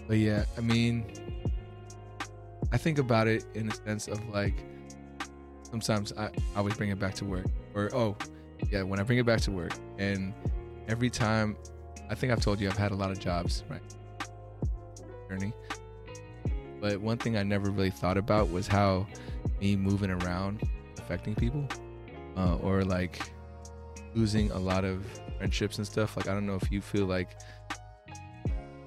But yeah, I mean, I think about it in a sense of like sometimes I, always bring it back to work, or oh, yeah, when I bring it back to work, and every time, I think I've told you I've had a lot of jobs, right? Journey. But one thing I never really thought about was how me moving around affecting people, uh, or like losing a lot of friendships and stuff. Like I don't know if you feel like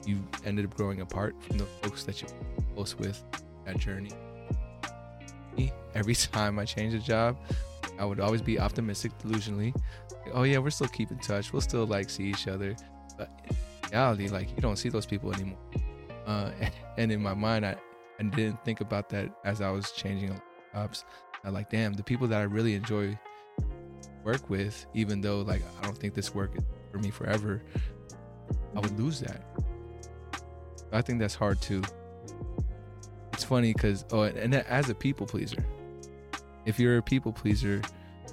you ended up growing apart from the folks that you close with that journey. Every time I changed a job, I would always be optimistic, delusionally. Like, oh yeah, we're still keeping touch. We'll still like see each other. But in reality, like you don't see those people anymore. Uh, <laughs> and in my mind, I, I didn't think about that as I was changing jobs. I like, damn, the people that I really enjoy work with, even though like I don't think this work is for me forever, I would lose that. I think that's hard too. It's funny because oh, and as a people pleaser, if you're a people pleaser,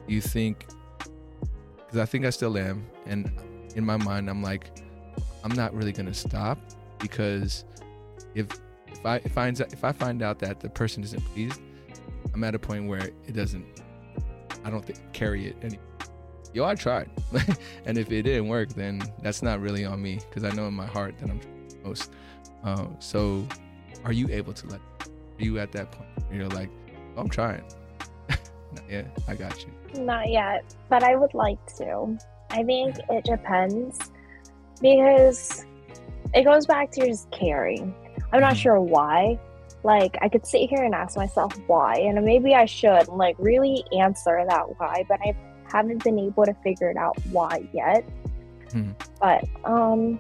you think because I think I still am, and in my mind I'm like, I'm not really gonna stop because if if I I if I find out that the person isn't pleased, I'm at a point where it doesn't. I don't think carry it anymore. Yo, I tried, <laughs> and if it didn't work, then that's not really on me because I know in my heart that I'm most. Um, so are you able to let? Are you at that point? You're like, oh, I'm trying. <laughs> Not yet. I got you. Not yet, but I would like to. I think it depends because it goes back to just caring. I'm not mm-hmm. sure why. Like I could sit here and ask myself why, and maybe I should like really answer that why, but I haven't been able to figure it out why yet. Hmm. But um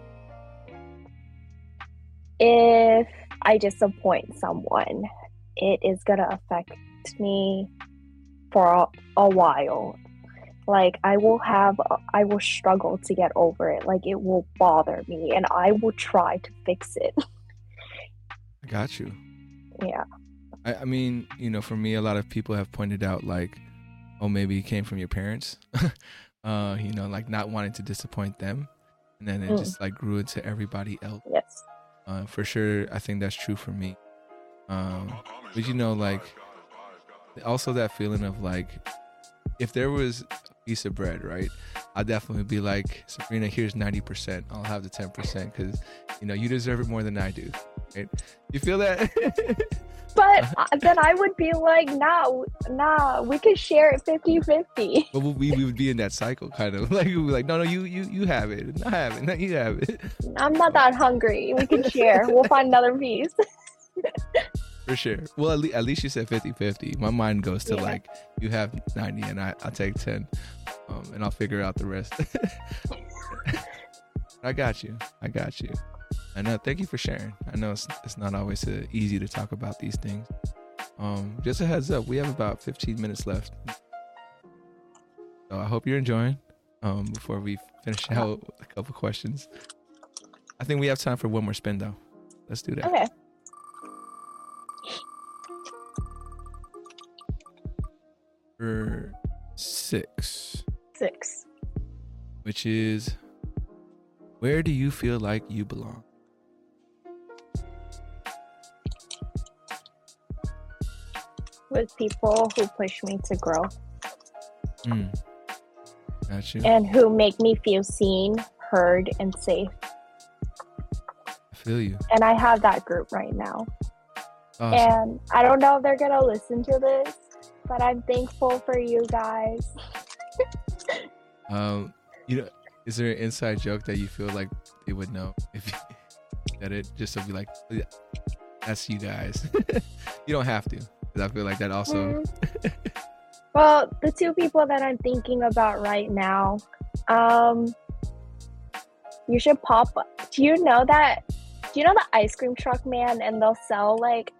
if I disappoint someone, it is gonna affect me for a, a while. Like I will have, I will struggle to get over it. Like it will bother me, and I will try to fix it. <laughs> I got you. Yeah. I, I mean, you know, for me, a lot of people have pointed out like, oh, maybe it came from your parents. <laughs> uh, you know, like not wanting to disappoint them, and then it mm. just like grew into everybody else. Yes. Uh, for sure, I think that's true for me. Um, but you know, like also that feeling of like, if there was a piece of bread, right? I'd definitely be like, Sabrina, here's ninety percent. I'll have the ten percent because you know you deserve it more than I do. Right? You feel that? <laughs> but uh, then I would be like, nah, nah, we could share it 50 50. But we, we would be in that cycle, kind of <laughs> like, we like, no, no, you, you, you have it. I have it. No, <laughs> you have it. I'm not that hungry. We can share. we'll find another piece. For sure. Well, at, le- at least you said 50 50. My mind goes to yeah. like, you have 90 and I, I'll take 10 um, and I'll figure out the rest. <laughs> I got you. I got you. I know. Thank you for sharing. I know it's, it's not always uh, easy to talk about these things. Um, just a heads up, we have about 15 minutes left. So I hope you're enjoying. Um, before we finish out a couple questions, I think we have time for one more spin though. Let's do that. Okay. For six. Six. Which is, where do you feel like you belong? with people who push me to grow. Mm. Got you. And who make me feel seen, heard, and safe. I feel you. And I have that group right now. Awesome. And I don't know if they're going to listen to this, but I'm thankful for you guys. Um, you know, is there an inside joke that you feel like they would know if you, <laughs> that it just to be like, that's you guys. <laughs> you don't have to. I feel like that also. Mm. <laughs> well, the two people that I'm thinking about right now, um, you should pop. Do you know that? Do you know the ice cream truck man? And they'll sell like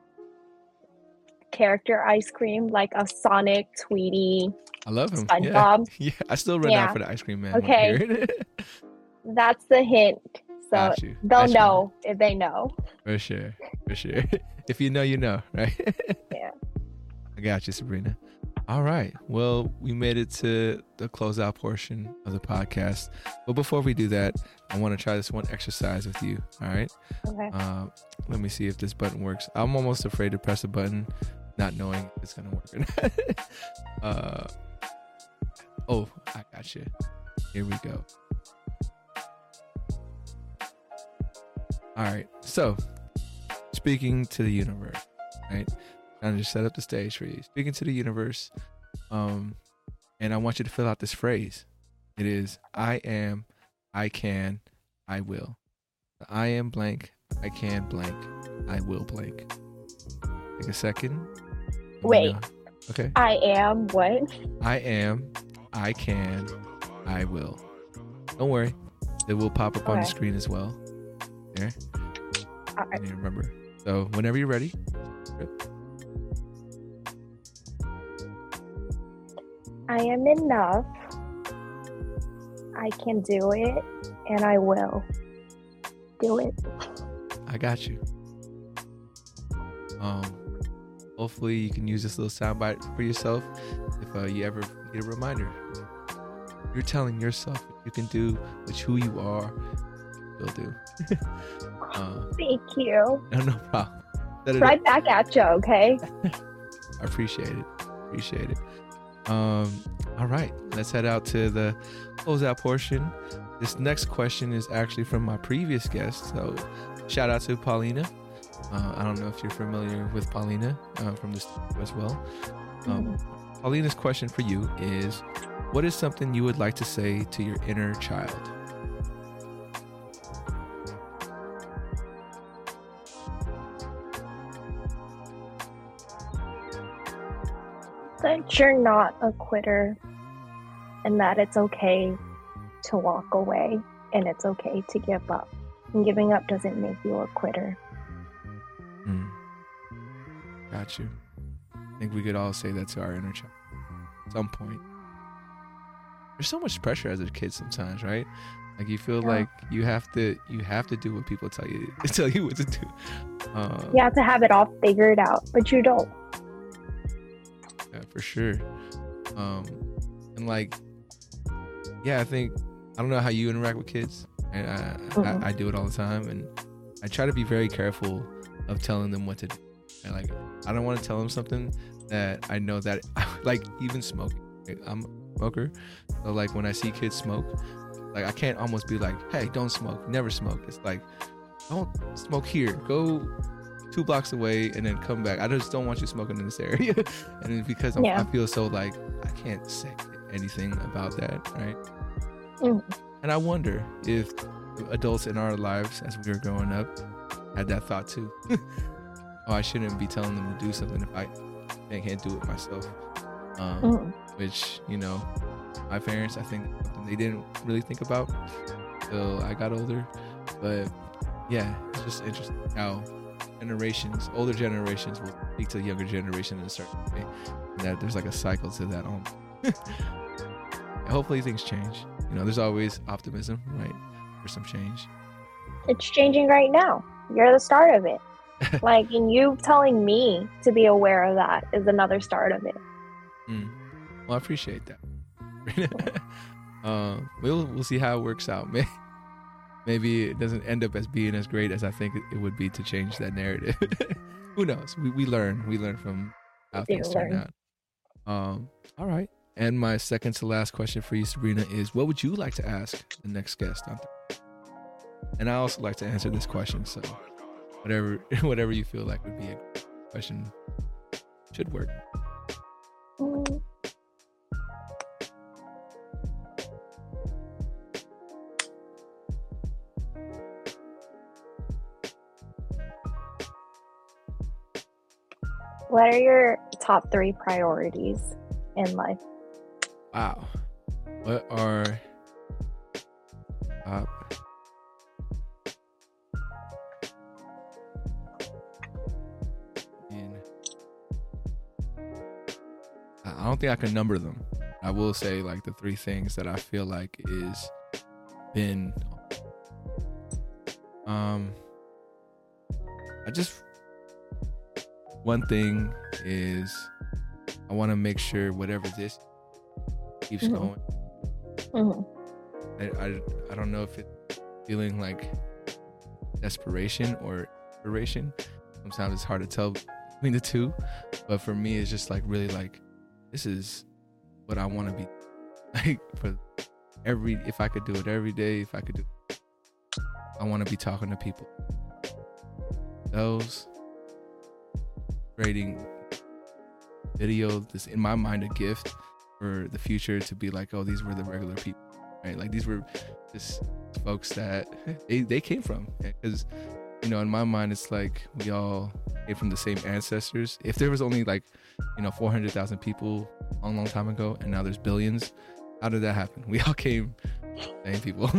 character ice cream, like a Sonic, Tweety. I love him. SpongeBob. Yeah, <laughs> yeah. I still run yeah. out for the ice cream man. Okay, <laughs> that's the hint. So they'll know if they know. For sure, for sure. <laughs> if you know, you know, right? yeah. I got you, Sabrina. All right. Well, we made it to the closeout portion of the podcast. But before we do that, I want to try this one exercise with you. All right. Okay. Uh, let me see if this button works. I'm almost afraid to press a button, not knowing if it's gonna work or not. uh, oh, I got you. Here we go. All right. So, speaking to the universe, right? And just set up the stage for you. Speaking to the universe, um, and I want you to fill out this phrase. It is I am, I can, I will. I am blank, I can blank, I will blank. Take a second. Wait. Okay. I am what? I am, I can, I will. Don't worry. It will pop up okay. on the screen as well. There. All right. remember. So whenever you're ready. I am enough. I can do it and I will do it. I got you. Um, hopefully you can use this little soundbite for yourself if uh, you ever need a reminder. You're telling yourself you can do, which who you are, you'll do. <laughs> uh, Thank you. No, no problem. Right back at you, okay? <laughs> I appreciate it. Appreciate it. Um, all right, let's head out to the closeout portion. This next question is actually from my previous guest. So, shout out to Paulina. Uh, I don't know if you're familiar with Paulina uh, from this as well. Um, mm-hmm. Paulina's question for you is What is something you would like to say to your inner child? That you're not a quitter and that it's okay to walk away and it's okay to give up. And giving up doesn't make you a quitter. Mm. Got you. I think we could all say that to our inner child at some point. There's so much pressure as a kid sometimes, right? Like you feel yeah. like you have to you have to do what people tell you <laughs> tell you what to do. Um, you have to have it all figured out, but you don't. Yeah, for sure. Um, and like, yeah, I think I don't know how you interact with kids, and I, mm-hmm. I, I do it all the time, and I try to be very careful of telling them what to do. And like, I don't want to tell them something that I know that, <laughs> like, even smoking. I'm a smoker, so like when I see kids smoke, like I can't almost be like, "Hey, don't smoke, never smoke." It's like, don't smoke here. Go two blocks away and then come back. I just don't want you smoking in this area. <laughs> and because yeah. i feel so like I can't say anything about that, right? Mm. And I wonder if adults in our lives as we were growing up had that thought too. <laughs> oh, I shouldn't be telling them to do something if I, can't do it myself. Um, mm. Which, you know, my parents, I think they didn't really think about until I got older. But yeah, it's just interesting how generations, older generations will speak to the younger generation in a certain way. And that there's like a cycle to that. Um, <laughs> hopefully things change. You know, there's always optimism, right, for some change. It's changing right now. You're the start of it. <laughs> like, and you telling me to be aware of that is another start of it. Mm. Well, I appreciate that. uh, <laughs> we'll we'll see how it works out. Maybe maybe it doesn't end up as being as great as I think it would be to change that narrative. <laughs> Who knows? We we learn. We learn from how things turn out. Um. All right. And my second to last question for you, Sabrina, is what would you like to ask the next guest on? And I also like to answer this question, so whatever <laughs> whatever you feel like would be a question should work. What are your top three priorities in life? Wow. What are top I don't think I can number them. I will say like the three things that I feel like is been um I just one thing is I want to make sure whatever this keeps mm-hmm. going. Mm-hmm. I, I, I don't know if it's feeling like desperation or inspiration. Sometimes it's hard to tell between the two, but for me, it's just like really like this is what I want to be <laughs> like for every. If I could do it every day, if I could do, I want to be talking to people. Those creating video this in my mind a gift for the future to be like, oh, these were the regular people, right? Like these were just folks that <laughs> they, they came from. Because, you know, in my mind, it's like we all came from the same ancestors. If there was only like, you know, 400,000 people a long, long time ago and now there's billions, how did that happen? <laughs> We all came same people.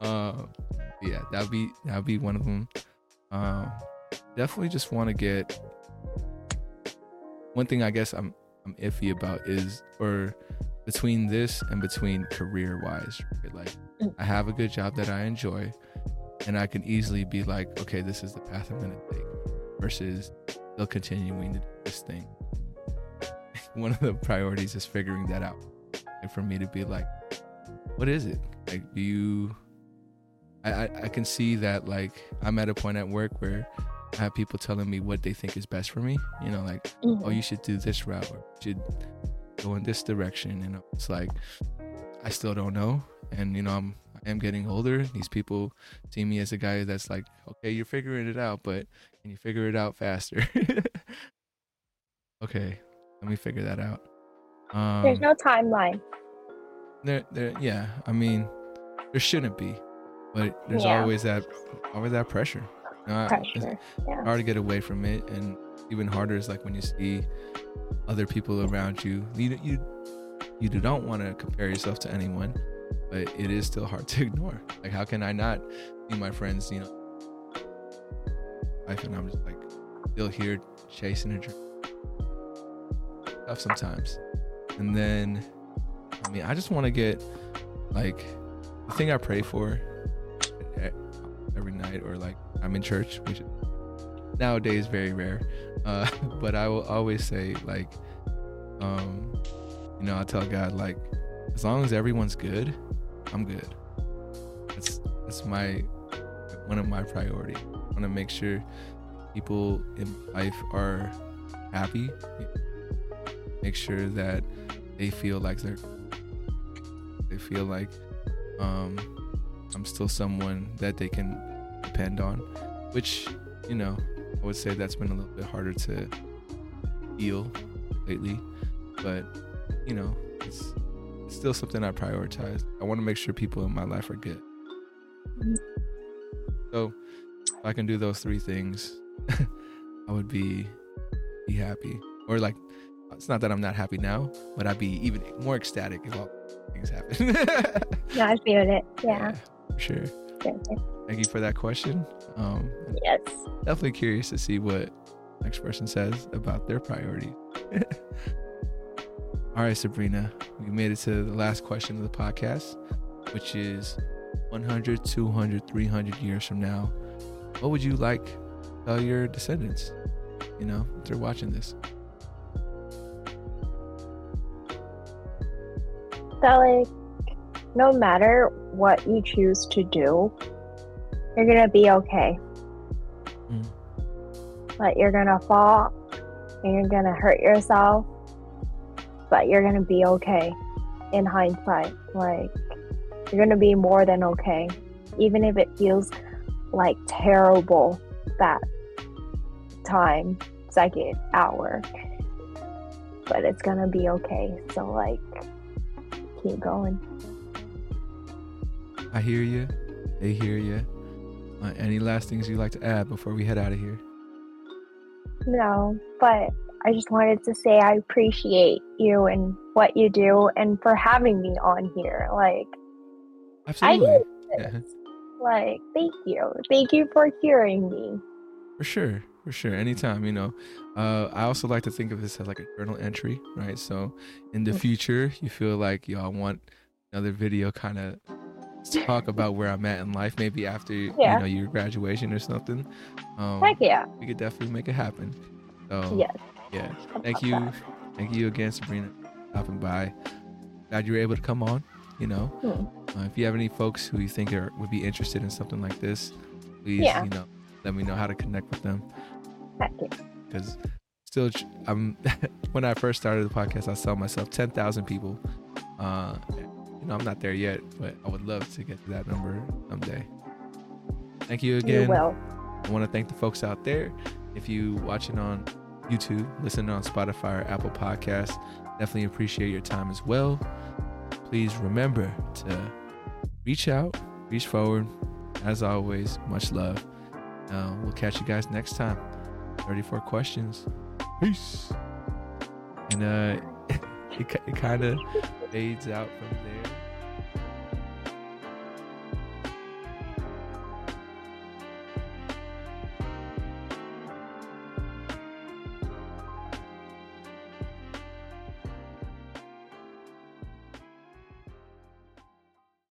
uh, <laughs> yeah, that'd be that'd be one of them. Uh, definitely just want to get one thing I guess I'm I'm iffy about is or between this and between career wise right? like mm. i have a good job that i enjoy and i can easily be like okay this is the path i'm gonna take versus still continuing to do this thing <laughs> one of the priorities is figuring that out and for me to be like what is it like do you I, I, I can see that like i'm at a point at work where I have people telling me what they think is best for me. You know, like, mm-hmm. oh, you should do this route or you should go in this direction. And it's like I still don't know, and you know I'm I am getting older. These people see me as a guy that's like, okay, you're figuring it out, but can you figure it out faster? <laughs> okay, let me figure that out. Um, There's no timeline. There, there, yeah. I mean, there shouldn't be, but there's yeah. always that, always that pressure. Pressure. It's yeah. hard to get away from it, and even harder is like when you see other people around you. You, you, you don't want to compare yourself to anyone, but it is still hard <laughs> to ignore. Like, how can I not see my friends, you know, life, and I'm just like still here chasing a dream. Tough sometimes, and then I mean, I just want to get like the thing I pray for every night, or like I'm in church, which nowadays very rare. Uh, <laughs> but I will always say like, um, you know, I tell God like, as long as everyone's good, I'm good. That's that's my one of my priority. I want to make sure people in life are happy. Make sure that they feel like they're they feel like um, I'm still someone that they can depend on, which you know I would say that's been a little bit harder to feel lately, but you know it's, it's still something I prioritize. I want to make sure people in my life are good. So if I can do those three things, <laughs> I would be be happy. Or like it's not that I'm not happy now, but I'd be even more ecstatic if all things happen. <laughs> yeah, I feel it. Yeah. yeah for sure. Thank you for that question. Um, yes. Definitely curious to see what next person says about their priority. <laughs> All right, Sabrina, we made it to the last question of the podcast, which is 100, 200, 300 years from now, what would you like to tell your descendants, you know, if they're watching this? that like no matter what you choose to do, you're gonna be okay. Mm. But you're gonna fall and you're gonna hurt yourself, but you're gonna be okay in hindsight. Like, you're gonna be more than okay, even if it feels like terrible that time, second, hour. But it's gonna be okay. So, like, keep going. I hear you. They hear you. Uh, any last things you'd like to add before we head out of here? No, but I just wanted to say I appreciate you and what you do and for having me on here. Like, absolutely. I yeah. Like, thank you. Thank you for hearing me. For sure for sure anytime you know uh, i also like to think of this as like a journal entry right so in the mm. future you feel like y'all want another video kind of <laughs> talk about where i'm at in life maybe after yeah. you know your graduation or something um Heck yeah we could definitely make it happen so yes yeah thank you that. thank you again sabrina stopping by glad you were able to come on you know hmm. uh, if you have any folks who you think are would be interested in something like this please yeah. you know let me know how to connect with them because still, I'm <laughs> when I first started the podcast, I saw myself ten thousand people. Uh, you know, I'm not there yet, but I would love to get to that number someday. Thank you again. You will. I want to thank the folks out there. If you watching on YouTube, listening on Spotify or Apple Podcasts, definitely appreciate your time as well. Please remember to reach out, reach forward. As always, much love. Uh, we'll catch you guys next time. 34 questions. Peace. And uh, <laughs> it, it kind of fades out from there.